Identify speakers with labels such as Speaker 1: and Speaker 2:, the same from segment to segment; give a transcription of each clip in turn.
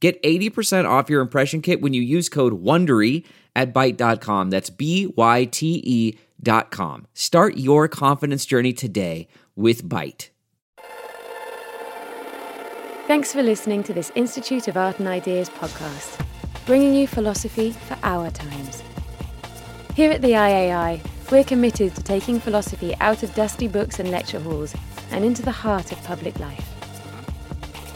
Speaker 1: Get 80% off your impression kit when you use code WONDERY at Byte.com. That's B-Y-T-E dot com. Start your confidence journey today with Byte.
Speaker 2: Thanks for listening to this Institute of Art and Ideas podcast, bringing you philosophy for our times. Here at the IAI, we're committed to taking philosophy out of dusty books and lecture halls and into the heart of public life.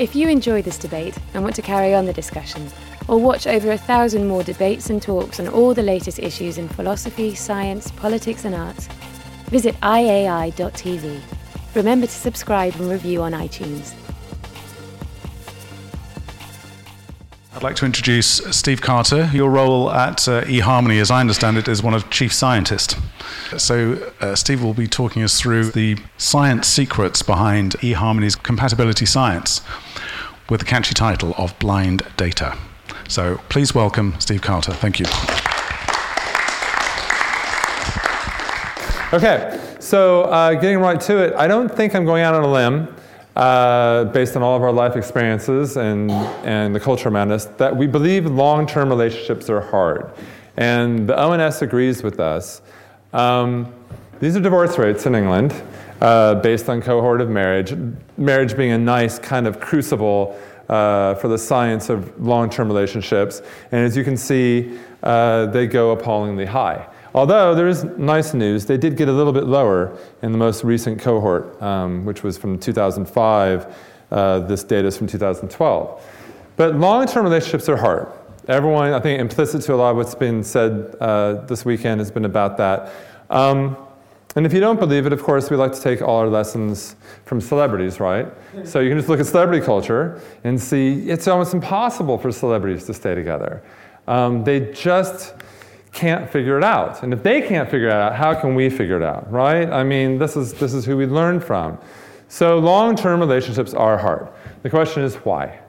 Speaker 2: If you enjoy this debate and want to carry on the discussion, or watch over a thousand more debates and talks on all the latest issues in philosophy, science, politics, and arts, visit iai.tv. Remember to subscribe and review on iTunes.
Speaker 3: I'd like to introduce Steve Carter. Your role at uh, eHarmony, as I understand it, is one of chief scientist. So, uh, Steve will be talking us through the science secrets behind eHarmony's compatibility science with the catchy title of Blind Data. So, please welcome Steve Carter. Thank you.
Speaker 4: Okay, so uh, getting right to it, I don't think I'm going out on a limb. Uh, based on all of our life experiences and, and the culture around us, that we believe long term relationships are hard. And the ONS agrees with us. Um, these are divorce rates in England uh, based on cohort of marriage, marriage being a nice kind of crucible uh, for the science of long term relationships. And as you can see, uh, they go appallingly high. Although there is nice news, they did get a little bit lower in the most recent cohort, um, which was from 2005. Uh, this data is from 2012. But long term relationships are hard. Everyone, I think, implicit to a lot of what's been said uh, this weekend has been about that. Um, and if you don't believe it, of course, we like to take all our lessons from celebrities, right? So you can just look at celebrity culture and see it's almost impossible for celebrities to stay together. Um, they just can't figure it out. And if they can't figure it out, how can we figure it out, right? I mean, this is, this is who we learn from. So long term relationships are hard. The question is why?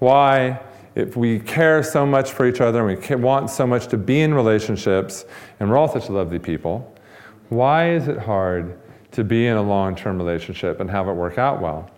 Speaker 4: Why, if we care so much for each other and we want so much to be in relationships, and we're all such lovely people, why is it hard to be in a long term relationship and have it work out well?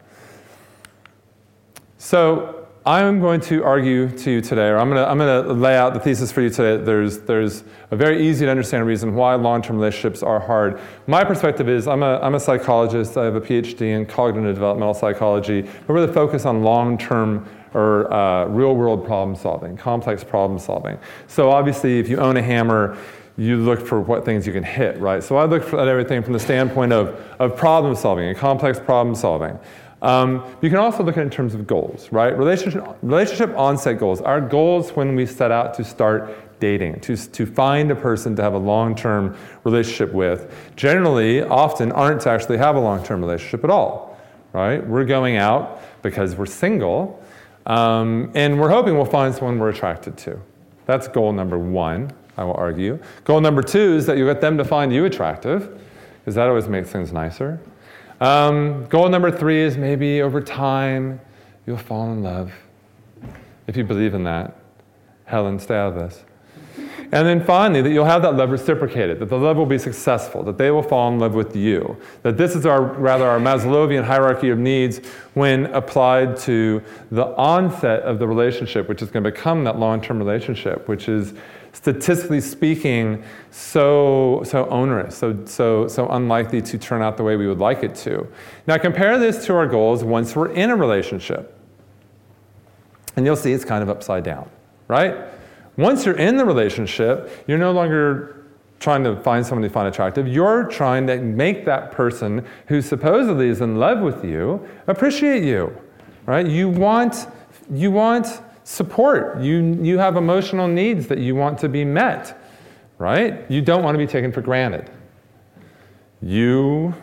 Speaker 4: So, I'm going to argue to you today, or I'm going to, I'm going to lay out the thesis for you today. There's, there's a very easy to understand reason why long term relationships are hard. My perspective is I'm a, I'm a psychologist, I have a PhD in cognitive developmental psychology, but really focus on long term or uh, real world problem solving, complex problem solving. So, obviously, if you own a hammer, you look for what things you can hit, right? So, I look at everything from the standpoint of, of problem solving and complex problem solving. Um, you can also look at it in terms of goals, right? Relationship, relationship onset goals. Our goals when we set out to start dating, to, to find a person to have a long term relationship with, generally, often aren't to actually have a long term relationship at all, right? We're going out because we're single, um, and we're hoping we'll find someone we're attracted to. That's goal number one, I will argue. Goal number two is that you get them to find you attractive, because that always makes things nicer. Um, goal number three is maybe over time you'll fall in love. If you believe in that, Helen, stay out of this. And then finally, that you'll have that love reciprocated, that the love will be successful, that they will fall in love with you. That this is our, rather, our Maslowian hierarchy of needs when applied to the onset of the relationship, which is going to become that long term relationship, which is statistically speaking, so, so onerous, so, so, so unlikely to turn out the way we would like it to. Now, compare this to our goals once we're in a relationship. And you'll see it's kind of upside down, right? Once you're in the relationship, you're no longer trying to find someone you find attractive. You're trying to make that person who supposedly is in love with you appreciate you, right? You want, you want support. You, you have emotional needs that you want to be met, right? You don't want to be taken for granted. You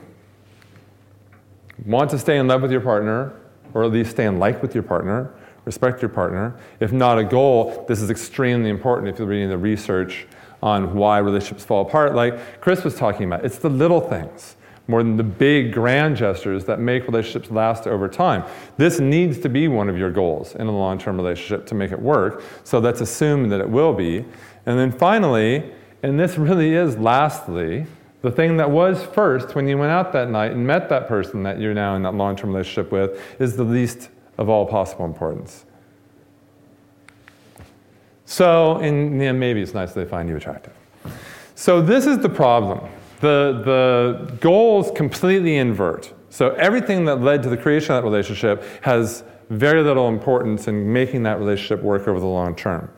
Speaker 4: want to stay in love with your partner, or at least stay in like with your partner, respect your partner. If not a goal, this is extremely important if you're reading the research on why relationships fall apart, like Chris was talking about. It's the little things more than the big grand gestures that make relationships last over time. This needs to be one of your goals in a long term relationship to make it work. So let's assume that it will be. And then finally, and this really is lastly, the thing that was first when you went out that night and met that person that you're now in that long term relationship with is the least of all possible importance. So, and yeah, maybe it's nice they find you attractive. So, this is the problem. The, the goals completely invert. So, everything that led to the creation of that relationship has very little importance in making that relationship work over the long term.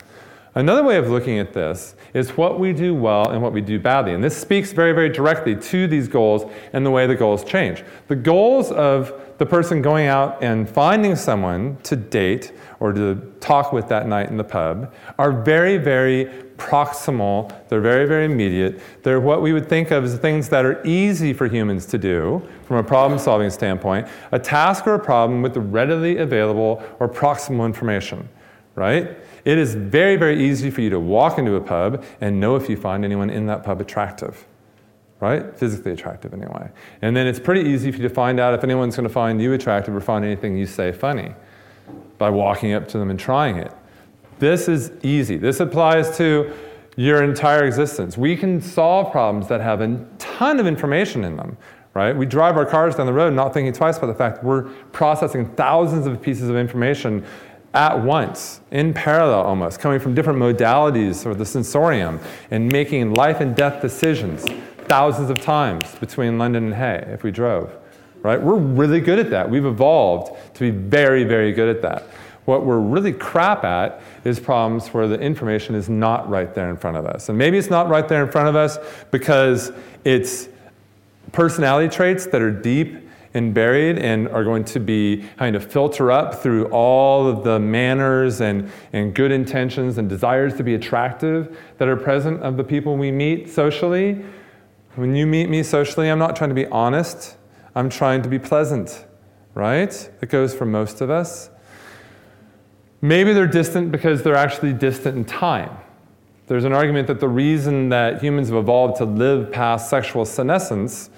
Speaker 4: Another way of looking at this is what we do well and what we do badly. And this speaks very, very directly to these goals and the way the goals change. The goals of the person going out and finding someone to date or to talk with that night in the pub are very, very proximal. They're very, very immediate. They're what we would think of as things that are easy for humans to do from a problem solving standpoint a task or a problem with readily available or proximal information, right? It is very, very easy for you to walk into a pub and know if you find anyone in that pub attractive, right? Physically attractive, anyway. And then it's pretty easy for you to find out if anyone's going to find you attractive or find anything you say funny by walking up to them and trying it. This is easy. This applies to your entire existence. We can solve problems that have a ton of information in them, right? We drive our cars down the road not thinking twice about the fact we're processing thousands of pieces of information at once, in parallel almost, coming from different modalities or the sensorium, and making life and death decisions thousands of times between London and Hay if we drove. Right? We're really good at that. We've evolved to be very, very good at that. What we're really crap at is problems where the information is not right there in front of us. And maybe it's not right there in front of us because it's personality traits that are deep and buried and are going to be kind of filter up through all of the manners and, and good intentions and desires to be attractive that are present of the people we meet socially. When you meet me socially, I'm not trying to be honest, I'm trying to be pleasant, right? That goes for most of us. Maybe they're distant because they're actually distant in time. There's an argument that the reason that humans have evolved to live past sexual senescence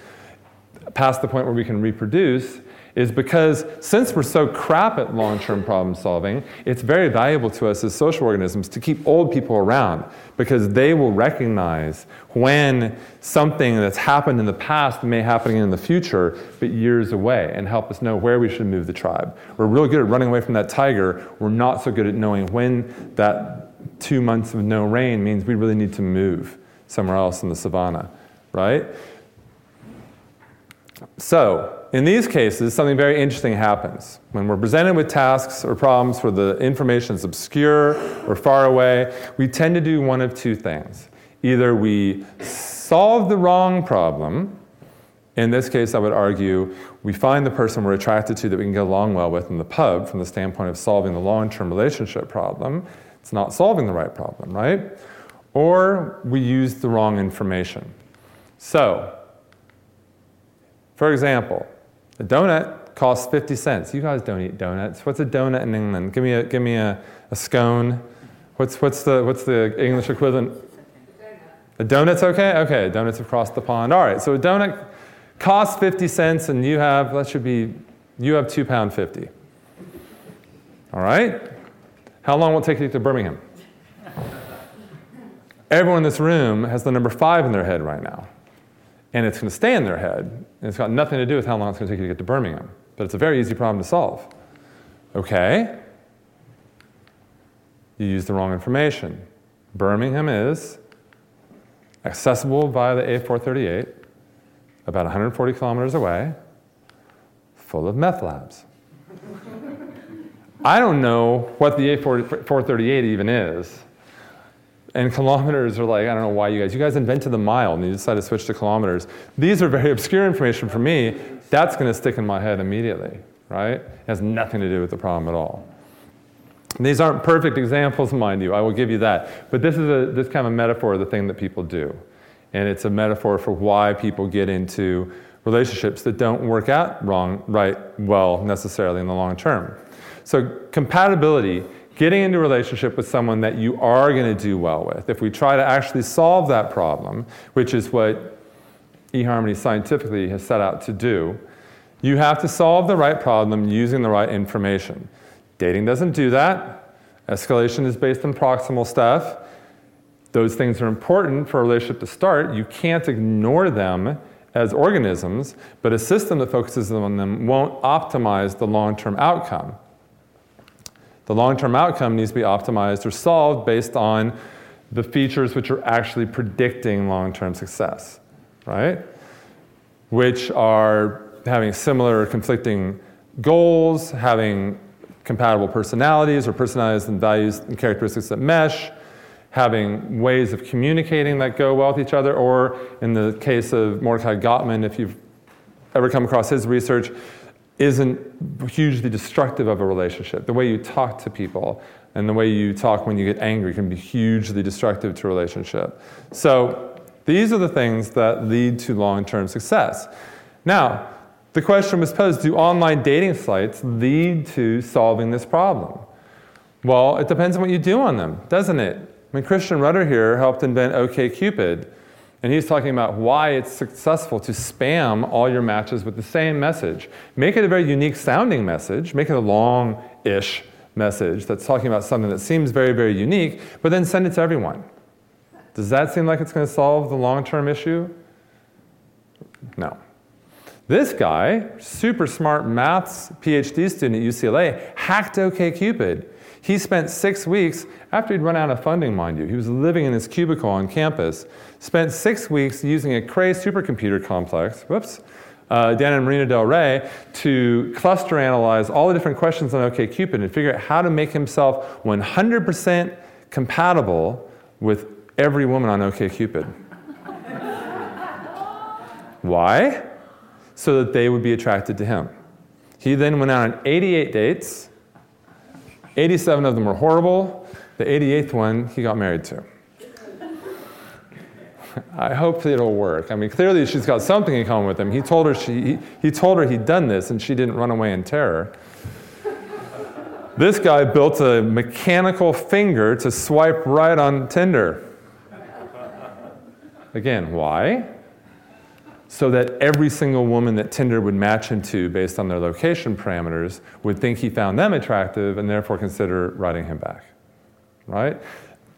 Speaker 4: past the point where we can reproduce is because since we're so crap at long term problem solving, it's very valuable to us as social organisms to keep old people around because they will recognize when something that's happened in the past may happen in the future, but years away, and help us know where we should move the tribe. We're really good at running away from that tiger, we're not so good at knowing when that two months of no rain means we really need to move somewhere else in the savannah, right? So, in these cases, something very interesting happens. When we're presented with tasks or problems where the information is obscure or far away, we tend to do one of two things. Either we solve the wrong problem, in this case, I would argue we find the person we're attracted to that we can get along well with in the pub from the standpoint of solving the long term relationship problem. It's not solving the right problem, right? Or we use the wrong information. So, for example, a donut costs 50 cents. You guys don't eat donuts. What's a donut in England? Give me a, give me a, a scone. What's, what's, the, what's the English equivalent? A donut's okay? Okay, donuts across the pond. All right, so a donut costs 50 cents and you have, that should be, you have two pound 50. All right? How long will it take you to Birmingham? Everyone in this room has the number five in their head right now and it's going to stay in their head. And it's got nothing to do with how long it's going to take you to get to Birmingham. But it's a very easy problem to solve. Okay. You use the wrong information. Birmingham is accessible via the A438, about 140 kilometers away, full of meth labs. I don't know what the A438 even is. And kilometers are like, I don't know why you guys, you guys invented the mile and you decided to switch to kilometers. These are very obscure information for me. That's going to stick in my head immediately, right? It has nothing to do with the problem at all. these aren't perfect examples, mind you, I will give you that. But this is a, this kind of metaphor of the thing that people do. And it's a metaphor for why people get into relationships that don't work out wrong, right, well necessarily in the long term. So compatibility, getting into a relationship with someone that you are going to do well with. If we try to actually solve that problem, which is what eHarmony scientifically has set out to do, you have to solve the right problem using the right information. Dating doesn't do that. Escalation is based on proximal stuff. Those things are important for a relationship to start. You can't ignore them as organisms, but a system that focuses on them won't optimize the long term outcome. The long term outcome needs to be optimized or solved based on the features which are actually predicting long term success, right? Which are having similar or conflicting goals, having compatible personalities or personalities and values and characteristics that mesh, having ways of communicating that go well with each other, or in the case of Mordecai Gottman, if you've ever come across his research, isn't hugely destructive of a relationship. The way you talk to people and the way you talk when you get angry can be hugely destructive to a relationship. So these are the things that lead to long-term success. Now, the question was posed, do online dating sites lead to solving this problem? Well, it depends on what you do on them, doesn't it? I mean, Christian Rudder here helped invent OKCupid, and he's talking about why it's successful to spam all your matches with the same message. Make it a very unique sounding message, make it a long ish message that's talking about something that seems very, very unique, but then send it to everyone. Does that seem like it's going to solve the long term issue? No. This guy, super smart maths PhD student at UCLA, hacked OKCupid he spent six weeks, after he'd run out of funding, mind you, he was living in his cubicle on campus, spent six weeks using a Cray supercomputer complex, whoops, uh, down in Marina Del Rey to cluster analyze all the different questions on OKCupid and figure out how to make himself 100% compatible with every woman on OKCupid. Why? So that they would be attracted to him. He then went out on 88 dates 87 of them were horrible. The 88th one he got married to. I hope it'll work. I mean, clearly she's got something in common with him. He told her she, he, he told her he'd done this, and she didn't run away in terror. this guy built a mechanical finger to swipe right on Tinder. Again, why? So that every single woman that Tinder would match into based on their location parameters would think he found them attractive and therefore consider writing him back. Right?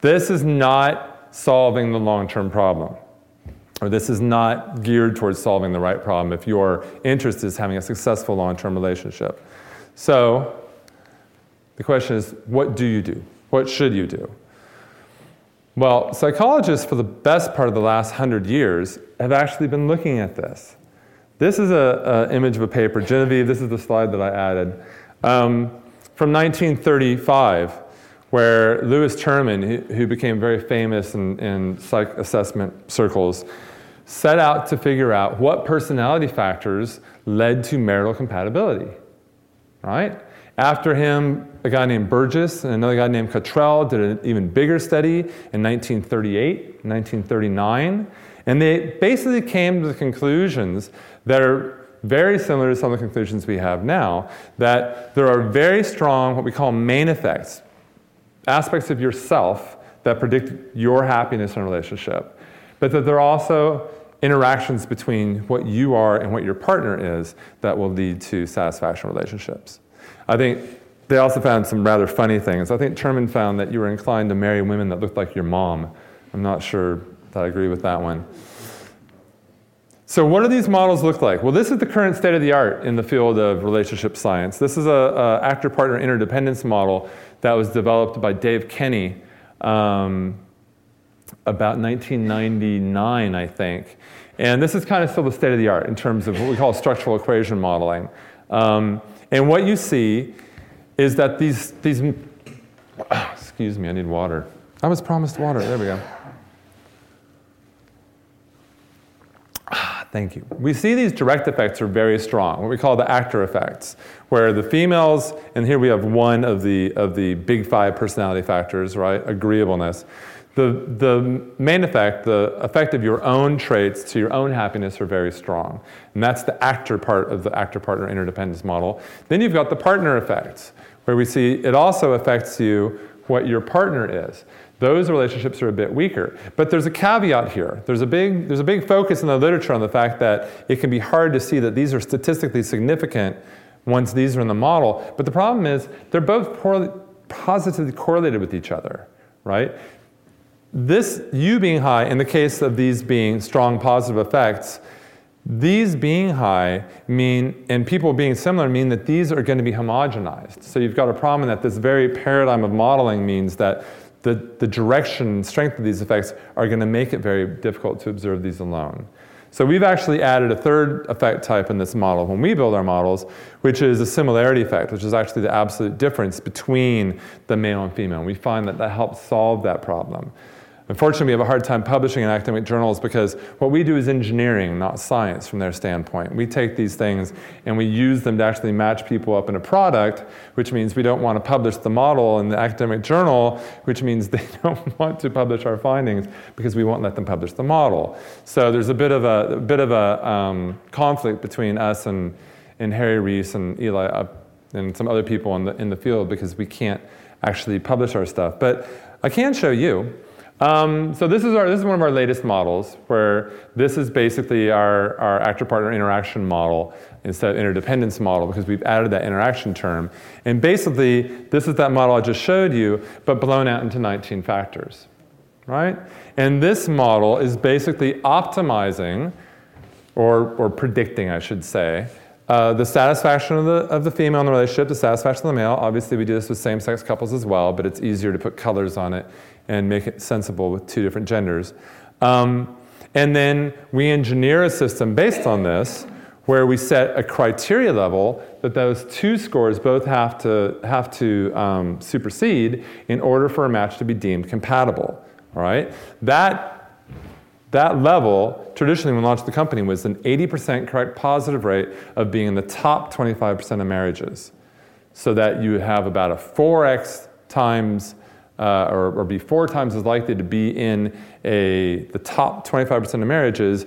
Speaker 4: This is not solving the long term problem. Or this is not geared towards solving the right problem if your interest is having a successful long term relationship. So, the question is what do you do? What should you do? Well, psychologists, for the best part of the last hundred years, have actually been looking at this. This is an image of a paper. Genevieve, this is the slide that I added. Um, from 1935, where Lewis Terman, who became very famous in, in psych assessment circles, set out to figure out what personality factors led to marital compatibility. Right? After him, a guy named Burgess and another guy named Cottrell did an even bigger study in 1938, 1939, and they basically came to the conclusions that are very similar to some of the conclusions we have now that there are very strong, what we call main effects, aspects of yourself that predict your happiness in a relationship, but that there are also interactions between what you are and what your partner is that will lead to satisfaction relationships. I think they also found some rather funny things. I think Terman found that you were inclined to marry women that looked like your mom. I'm not sure I agree with that one. So, what do these models look like? Well, this is the current state of the art in the field of relationship science. This is a, actor partner interdependence model that was developed by Dave Kenny um, about 1999, I think. And this is kind of still the state of the art in terms of what we call structural equation modeling. Um, and what you see is that these, these excuse me, I need water. I was promised water. There we go. Thank you. We see these direct effects are very strong, what we call the actor effects, where the females, and here we have one of the, of the big five personality factors, right? Agreeableness. the, the main effect, the effect of your own traits to your own happiness are very strong. And that's the actor part of the actor partner interdependence model. Then you've got the partner effects, where we see it also affects you what your partner is. Those relationships are a bit weaker. But there's a caveat here. There's a big, there's a big focus in the literature on the fact that it can be hard to see that these are statistically significant once these are in the model. But the problem is they're both poorly, positively correlated with each other, right? This U being high, in the case of these being strong positive effects, these being high mean, and people being similar, mean that these are going to be homogenized. So you've got a problem that this very paradigm of modeling means that the, the direction and strength of these effects are going to make it very difficult to observe these alone. So we've actually added a third effect type in this model when we build our models, which is a similarity effect, which is actually the absolute difference between the male and female. We find that that helps solve that problem. Unfortunately, we have a hard time publishing in academic journals because what we do is engineering, not science from their standpoint. We take these things and we use them to actually match people up in a product, which means we don't want to publish the model in the academic journal, which means they don't want to publish our findings because we won't let them publish the model. So there's a bit of a, a bit of a um, conflict between us and, and Harry Reis and Eli uh, and some other people in the, in the field because we can't actually publish our stuff. But I can show you. Um, so this is, our, this is one of our latest models where this is basically our, our actor-partner interaction model instead of interdependence model because we've added that interaction term. And basically, this is that model I just showed you, but blown out into 19 factors, right? And this model is basically optimizing, or, or predicting, I should say, uh, the satisfaction of the, of the female in the relationship, the satisfaction of the male. Obviously, we do this with same sex couples as well, but it's easier to put colors on it and make it sensible with two different genders. Um, and then we engineer a system based on this where we set a criteria level that those two scores both have to, have to um, supersede in order for a match to be deemed compatible. All right? That, that level, traditionally when we launched the company, was an 80% correct positive rate of being in the top 25% of marriages. So that you have about a 4x times uh, or, or, be four times as likely to be in a, the top 25% of marriages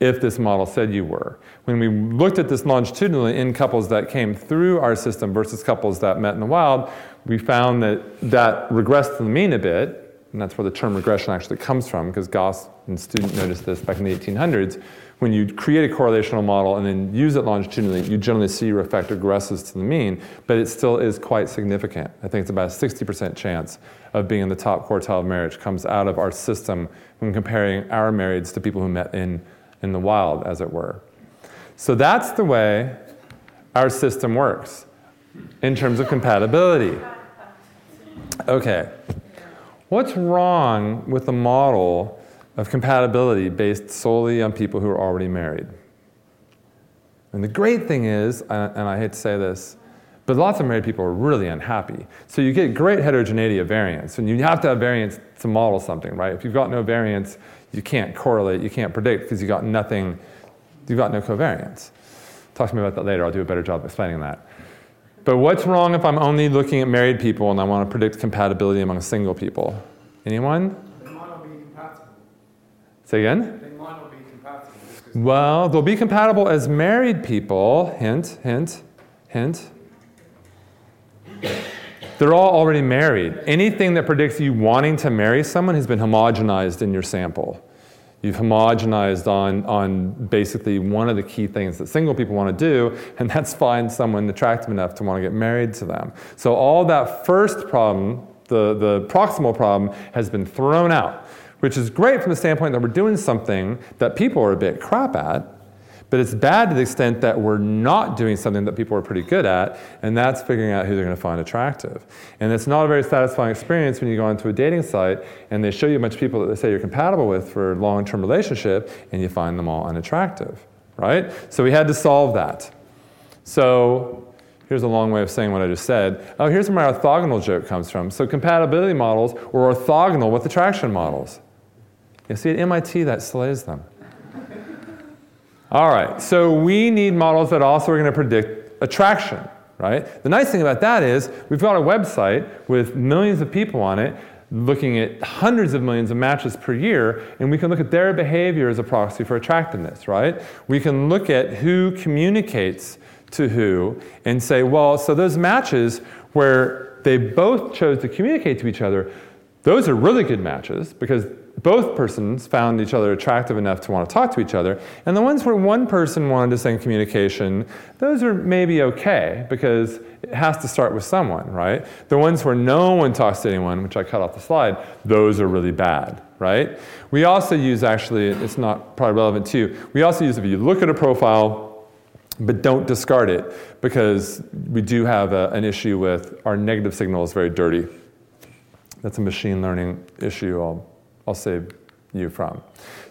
Speaker 4: if this model said you were. When we looked at this longitudinally in couples that came through our system versus couples that met in the wild, we found that that regressed to the mean a bit, and that's where the term regression actually comes from, because Gauss and Student noticed this back in the 1800s when you create a correlational model and then use it longitudinally, you generally see your effect regresses to the mean, but it still is quite significant. I think it's about a 60% chance of being in the top quartile of marriage comes out of our system when comparing our marrieds to people who met in, in the wild, as it were. So that's the way our system works in terms of compatibility. Okay. What's wrong with the model of compatibility based solely on people who are already married. And the great thing is, and I hate to say this, but lots of married people are really unhappy. So you get great heterogeneity of variance, and you have to have variance to model something, right? If you've got no variance, you can't correlate, you can't predict because you've got nothing, you've got no covariance. Talk to me about that later, I'll do a better job explaining that. But what's wrong if I'm only looking at married people and I want to predict compatibility among single people? Anyone? Say again? They might not be compatible. Well, they'll be compatible as married people. Hint, hint, hint. They're all already married. Anything that predicts you wanting to marry someone has been homogenized in your sample. You've homogenized on, on basically one of the key things that single people want to do, and that's find someone attractive enough to want to get married to them. So all that first problem, the, the proximal problem, has been thrown out which is great from the standpoint that we're doing something that people are a bit crap at, but it's bad to the extent that we're not doing something that people are pretty good at, and that's figuring out who they're going to find attractive. And it's not a very satisfying experience when you go onto a dating site and they show you a bunch of people that they say you're compatible with for a long term relationship, and you find them all unattractive, right? So we had to solve that. So Here's a long way of saying what I just said. Oh, here's where my orthogonal joke comes from. So compatibility models were orthogonal with attraction models. You see, at MIT, that slays them. All right, so we need models that also are going to predict attraction, right? The nice thing about that is we've got a website with millions of people on it. looking at hundreds of millions of matches per year, and we can look at their behavior as a proxy for attractiveness, right? We can look at who communicates to who and say, well, so those matches where they both chose to communicate to each other, those are really good matches because both persons found each other attractive enough to want to talk to each other. And the ones where one person wanted to send communication, those are maybe okay because it has to start with someone, right? The ones where no one talks to anyone, which I cut off the slide, those are really bad, right? We also use, actually, it's not probably relevant to you, we also use if you look at a profile, but don't discard it because we do have a, an issue with our negative signal is very dirty. That's a machine learning issue I'll, I'll save you from.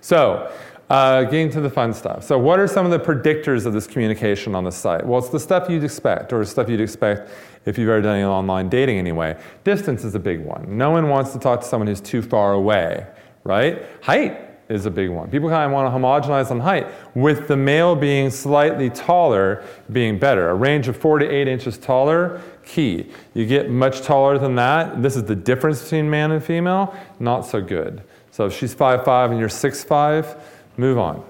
Speaker 4: So, uh, getting to the fun stuff. So, what are some of the predictors of this communication on the site? Well, it's the stuff you'd expect, or stuff you'd expect if you've ever done any online dating anyway. Distance is a big one. No one wants to talk to someone who's too far away, right? Height is a big one. People kind of want to homogenize on height, with the male being slightly taller being better. A range of four to eight inches taller, key. You get much taller than that, this is the difference between man and female, not so good. So if she's 5'5 and you're 6'5, Move on.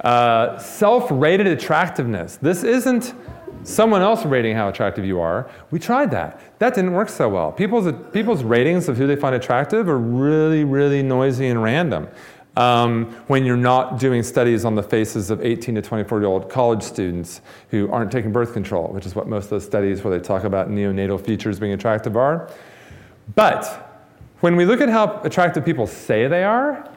Speaker 4: Uh, Self rated attractiveness. This isn't someone else rating how attractive you are. We tried that. That didn't work so well. People's, people's ratings of who they find attractive are really, really noisy and random. Um, when you're not doing studies on the faces of 18 to 24 year old college students who aren't taking birth control, which is what most of those studies where they talk about neonatal features being attractive are. But when we look at how attractive people say they are,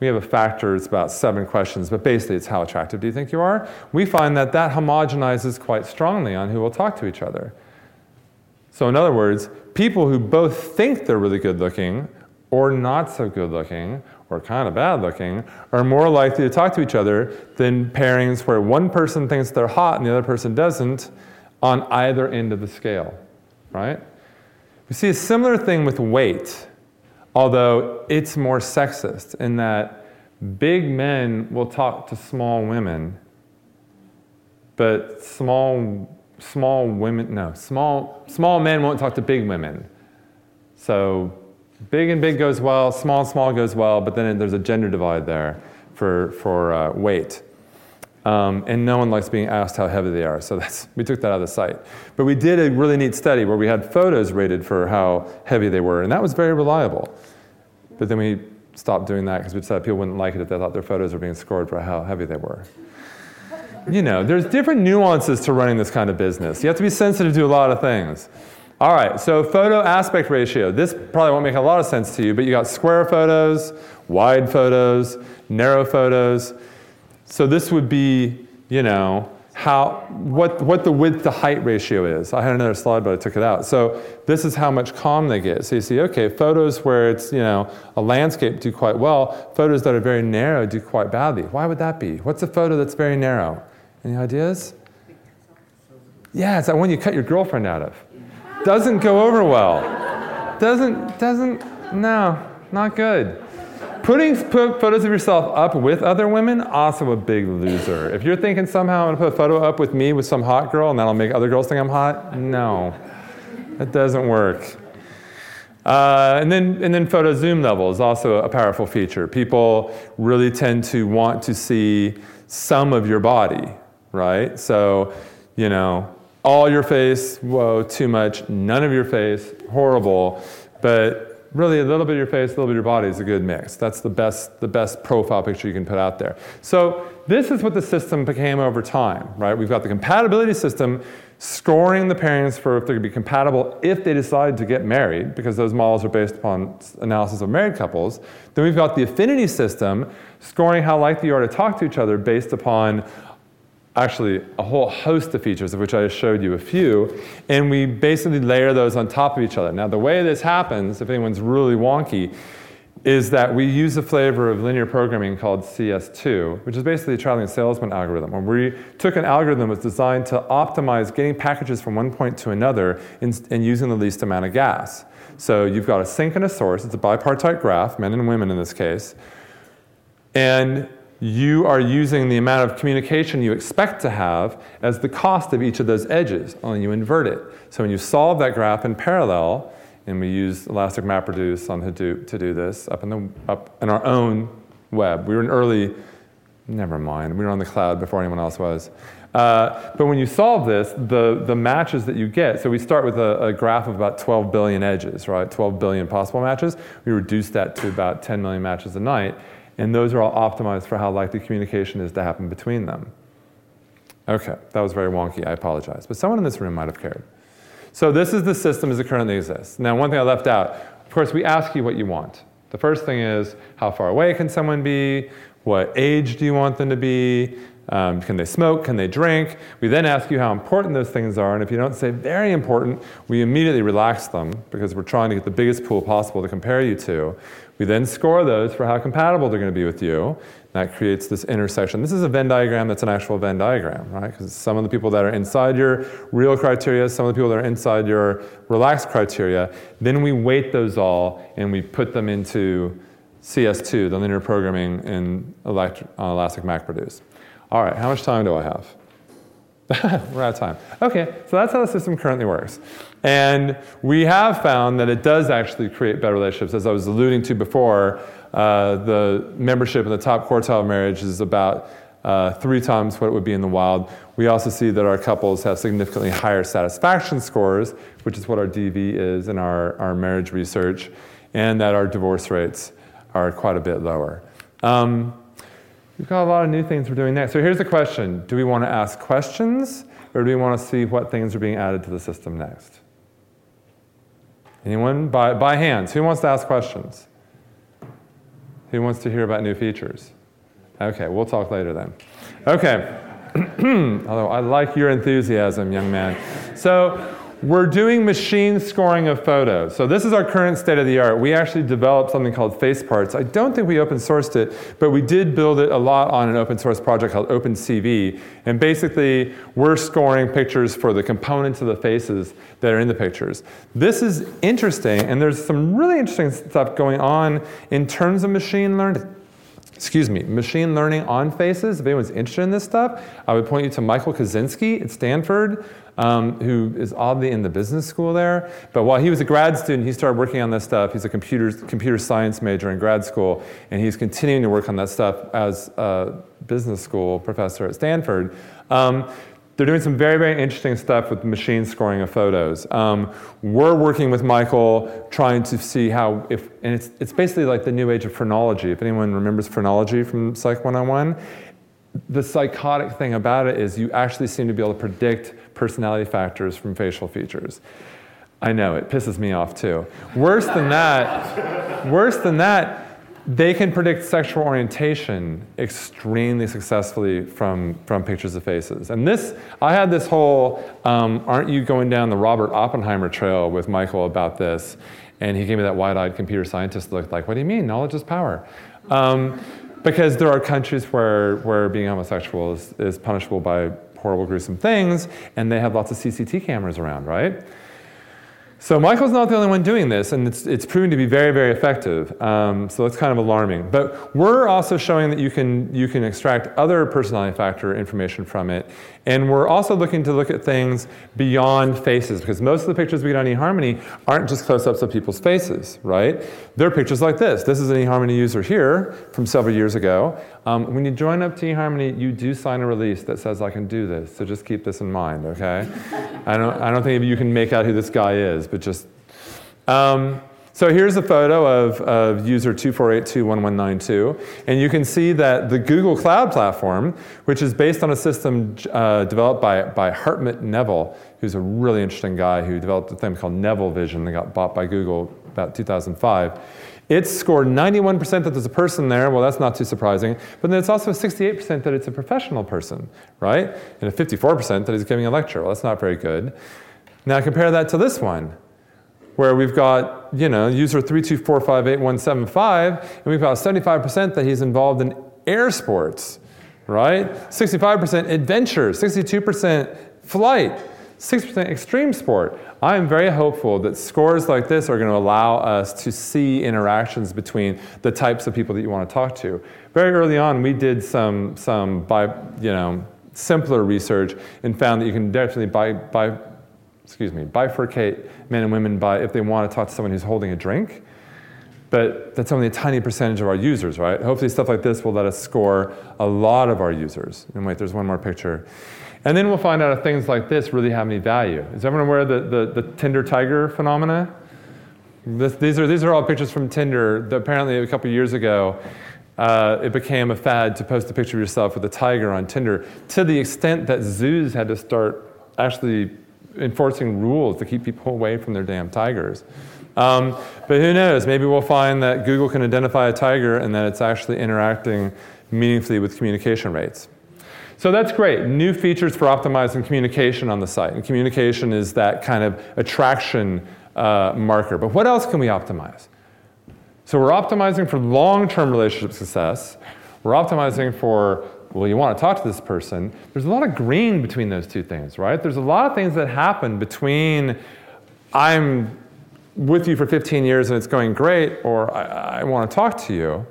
Speaker 4: we have a factor, it's about seven questions, but basically it's how attractive do you think you are? We find that that homogenizes quite strongly on who will talk to each other. So, in other words, people who both think they're really good looking or not so good looking or kind of bad looking are more likely to talk to each other than pairings where one person thinks they're hot and the other person doesn't on either end of the scale, right? We see a similar thing with weight. Although it's more sexist in that big men will talk to small women, but small small women no small small men won't talk to big women. So big and big goes well, small and small goes well, but then there's a gender divide there for for uh, weight. Um, and no one likes being asked how heavy they are, so that's, we took that out of the site. But we did a really neat study where we had photos rated for how heavy they were, and that was very reliable. But then we stopped doing that because we decided people wouldn't like it if they thought their photos were being scored for how heavy they were. You know, there's different nuances to running this kind of business. You have to be sensitive to a lot of things. All right, so photo aspect ratio. This probably won't make a lot of sense to you, but you got square photos, wide photos, narrow photos. So this would be, you know, how, what, what the width to height ratio is. I had another slide, but I took it out. So this is how much calm they get. So you see, okay, photos where it's, you know, a landscape do quite well. Photos that are very narrow do quite badly. Why would that be? What's a photo that's very narrow? Any ideas? Yeah, it's that one you cut your girlfriend out of. Doesn't go over well. Doesn't, doesn't, no, not good. Putting put photos of yourself up with other women, also a big loser. If you're thinking somehow I'm gonna put a photo up with me with some hot girl and that'll make other girls think I'm hot, no, that doesn't work. Uh, and then, and then photo zoom level is also a powerful feature. People really tend to want to see some of your body, right? So, you know, all your face, whoa, too much. None of your face, horrible. But really a little bit of your face, a little bit of your body is a good mix. That's the best, the best profile picture you can put out there. So this is what the system became over time, right? We've got the compatibility system scoring the pairings for if they're going to be compatible if they decide to get married, because those models are based upon analysis of married couples. Then we've got the affinity system scoring how likely you are to talk to each other based upon actually a whole host of features, of which I showed you a few, and we basically layer those on top of each other. Now, the way this happens, if anyone's really wonky, is that we use a flavor of linear programming called CS2, which is basically a traveling salesman algorithm, where we took an algorithm that was designed to optimize getting packages from one point to another and using the least amount of gas. So you've got a sink and a source, it's a bipartite graph, men and women in this case, and you are using the amount of communication you expect to have as the cost of each of those edges, only you invert it. So when you solve that graph in parallel, and we used Elastic MapReduce on Hadoop to do this up in, the, up in our own web. We were an early, never mind, we were on the cloud before anyone else was. Uh, but when you solve this, the, the matches that you get, so we start with a, a, graph of about 12 billion edges, right? 12 billion possible matches. We reduce that to about 10 million matches a night, and those are all optimized for how likely communication is to happen between them. Okay, that was very wonky, I apologize. But someone in this room might have cared. So this is the system as it currently exists. Now, one thing I left out, of course, we ask you what you want. The first thing is, how far away can someone be? What age do you want them to be? Um, can they smoke? Can they drink? We then ask you how important those things are, and if you don't say very important, we immediately relax them because we're trying to get the biggest pool possible to compare you to. We then score those for how compatible they're going to be with you. That creates this intersection. This is a Venn diagram that's an actual Venn diagram, right? Because some of the people that are inside your real criteria, some of the people that are inside your relaxed criteria, then we weight those all and we put them into CS2, the linear programming in uh, Elastic MapReduce. All right, how much time do I have? We're out of time. Okay, so that's how the system currently works. And we have found that it does actually create better relationships. As I was alluding to before, uh, the membership in the top quartile of marriage is about uh, three times what it would be in the wild. We also see that our couples have significantly higher satisfaction scores, which is what our DV is in our, our marriage research, and that our divorce rates are quite a bit lower. Um, We've got a lot of new things we're doing next. So here's the question Do we want to ask questions, or do we want to see what things are being added to the system next? Anyone? By, by hands. Who wants to ask questions? Who wants to hear about new features? Okay, we'll talk later then. Okay. Although I like your enthusiasm, young man. So, we're doing machine scoring of photos. So this is our current state of the art. We actually developed something called FaceParts. I don't think we open sourced it, but we did build it a lot on an open source project called OpenCV. And basically, we're scoring pictures for the components of the faces that are in the pictures. This is interesting, and there's some really interesting stuff going on in terms of machine learning excuse me, machine learning on faces. If anyone's interested in this stuff, I would point you to Michael Kosinski at Stanford um, who is oddly in the business school there. But while he was a grad student, he started working on this stuff. He's a computer, computer science major in grad school, and he's continuing to work on that stuff as a business school professor at Stanford. Um, they're doing some very, very interesting stuff with machine scoring of photos. Um, we're working with Michael trying to see how, if, and it's, it's basically like the new age of phrenology. If anyone remembers phrenology from Psych 101, the psychotic thing about it is you actually seem to be able to predict personality factors from facial features. I know, it pisses me off too. Worse than that, worse than that, they can predict sexual orientation extremely successfully from, from pictures of faces. And this, I had this whole, um, aren't you going down the Robert Oppenheimer trail with Michael about this? And he gave me that wide eyed computer scientist look like, what do you mean? Knowledge is power. Um, because there are countries where, where being homosexual is, is punishable by horrible, gruesome things, and they have lots of CCT cameras around, right? So Michael's not the only one doing this, and it's, it's proving to be very, very effective. Um, so it's kind of alarming. But we're also showing that you can, you can extract other personality factor information from it. And we're also looking to look at things beyond faces, because most of the pictures we get on eHarmony aren't just close-ups of people's faces, right? They're pictures like this. This is an eHarmony user here from several years ago. Um, when you join up to eHarmony, you do sign a release that says, I can do this. So just keep this in mind, okay? I, don't, I don't think you can make out who this guy is, but just. Um, so here's a photo of, of user 24821192, and you can see that the Google Cloud Platform, which is based on a system uh, developed by, by Hartmut Neven, who's a really interesting guy who developed a thing called Neven Vision that got bought by Google about 2005. It's scored 91% that there's a person there. Well, that's not too surprising. But then it's also 68% that it's a professional person, right? And a 54% that he's giving a lecture. Well, that's not very good. Now compare that to this one, where we've got, you know, user 324587175, and we've got 75% that he's involved in air sports, right? 65% adventure, 62% flight, 6% extreme sport. I am very hopeful that scores like this are going to allow us to see interactions between the types of people that you want to talk to. Very early on, we did some, some you know, simpler research and found that you can definitely by, by excuse me, bifurcate men and women by if they want to talk to someone who's holding a drink. But that's only a tiny percentage of our users, right? Hopefully, stuff like this will let us score a lot of our users. And wait, there's one more picture. And then we'll find out if things like this really have any value. Is everyone aware of the, the, the Tinder tiger phenomena? This, these, are, these are all pictures from Tinder. Apparently, a couple years ago, uh, it became a fad to post a picture of yourself with a tiger on Tinder to the extent that zoos had to start actually enforcing rules to keep people away from their damn tigers. Um, but who knows? Maybe we'll find that Google can identify a tiger and that it's actually interacting meaningfully with communication rates. So that's great. New features for optimizing communication on the site. And communication is that kind of attraction uh, marker. But what else can we optimize? So we're optimizing for long term relationship success. We're optimizing for, well, you want to talk to this person. There's a lot of green between those two things, right? There's a lot of things that happen between I'm with you for 15 years and it's going great, or I, I want to talk to you.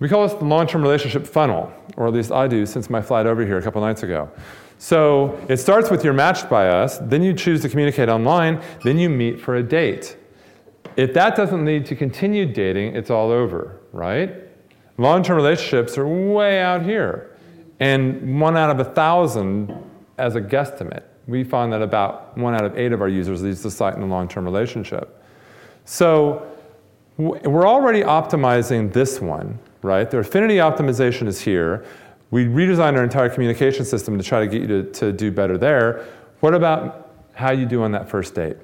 Speaker 4: We call this the long term relationship funnel, or at least I do since my flight over here a couple nights ago. So it starts with you're matched by us, then you choose to communicate online, then you meet for a date. If that doesn't lead to continued dating, it's all over, right? Long term relationships are way out here. And one out of a thousand as a guesstimate. We find that about one out of eight of our users leaves the site in a long term relationship. So we're already optimizing this one right? Their affinity optimization is here. We redesigned our entire communication system to try to get you to, to do better there. What about how you do on that first date?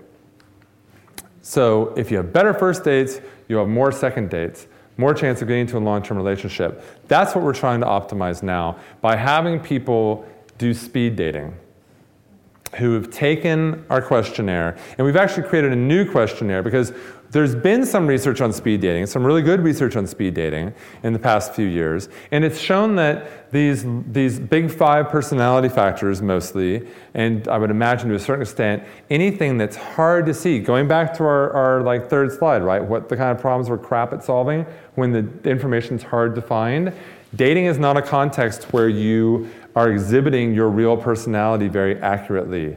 Speaker 4: So if you have better first dates, you have more second dates, more chance of getting into a long-term relationship. That's what we're trying to optimize now by having people do speed dating who have taken our questionnaire, and we've actually created a new questionnaire because there's been some research on speed dating, some really good research on speed dating in the past few years, and it's shown that these, these big five personality factors mostly, and I would imagine to a certain extent, anything that's hard to see, going back to our, our like third slide, right? What the kind of problems we're crap at solving when the information's hard to find. Dating is not a context where you are exhibiting your real personality very accurately.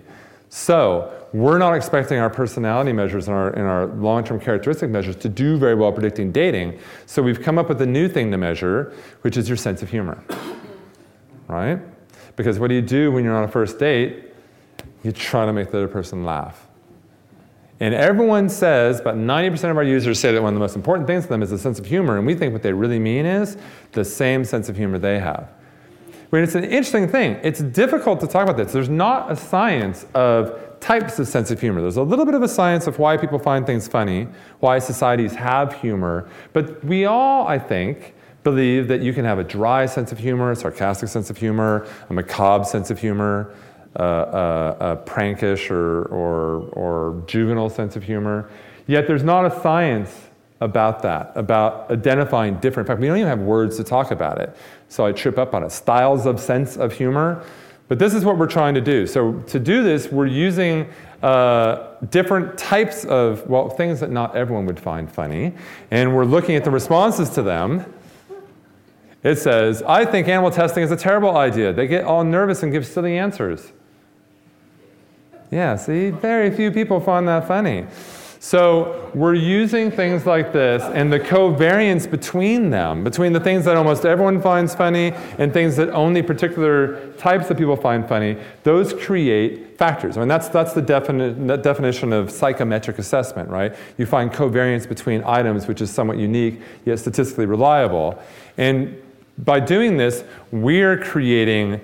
Speaker 4: So, we're not expecting our personality measures and our, our long term characteristic measures to do very well predicting dating. So, we've come up with a new thing to measure, which is your sense of humor. Right? Because what do you do when you're on a first date? You try to make the other person laugh. And everyone says, about 90% of our users say that one of the most important things to them is a sense of humor, and we think what they really mean is the same sense of humor they have. But it's an interesting thing. It's difficult to talk about this. There's not a science of types of sense of humor. There's a little bit of a science of why people find things funny, why societies have humor. But we all, I think, believe that you can have a dry sense of humor, a sarcastic sense of humor, a macabre sense of humor, uh, uh, a prankish or, or, or juvenile sense of humor. Yet there's not a science about that, about identifying different. In fact, we don't even have words to talk about it. So I trip up on it. Styles of sense of humor. But this is what we're trying to do. So to do this, we're using uh, different types of, well, things that not everyone would find funny. And we're looking at the responses to them. It says, I think animal testing is a terrible idea. They get all nervous and give silly answers. Yeah, see, very few people find that funny. So we're using things like this and the covariance between them, between the things that almost everyone finds funny and things that only particular types of people find funny, those create factors. I mean, that's, that's the defini- definition of psychometric assessment, right? You find covariance between items, which is somewhat unique, yet statistically reliable. And by doing this, we're creating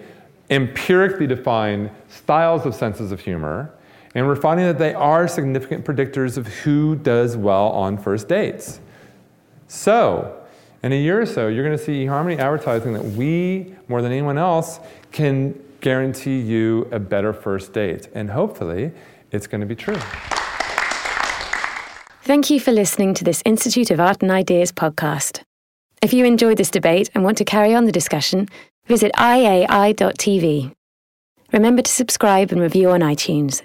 Speaker 4: empirically defined styles of senses of humor and we're finding that they are significant predictors of who does well on first dates. So, in a year or so, you're going to see eHarmony advertising that we, more than anyone else, can guarantee you a better first date. And hopefully, it's going to be true.
Speaker 2: Thank you for listening to this Institute of Art and Ideas podcast. If you enjoyed this debate and want to carry on the discussion, visit iai.tv. Remember to subscribe and review on iTunes.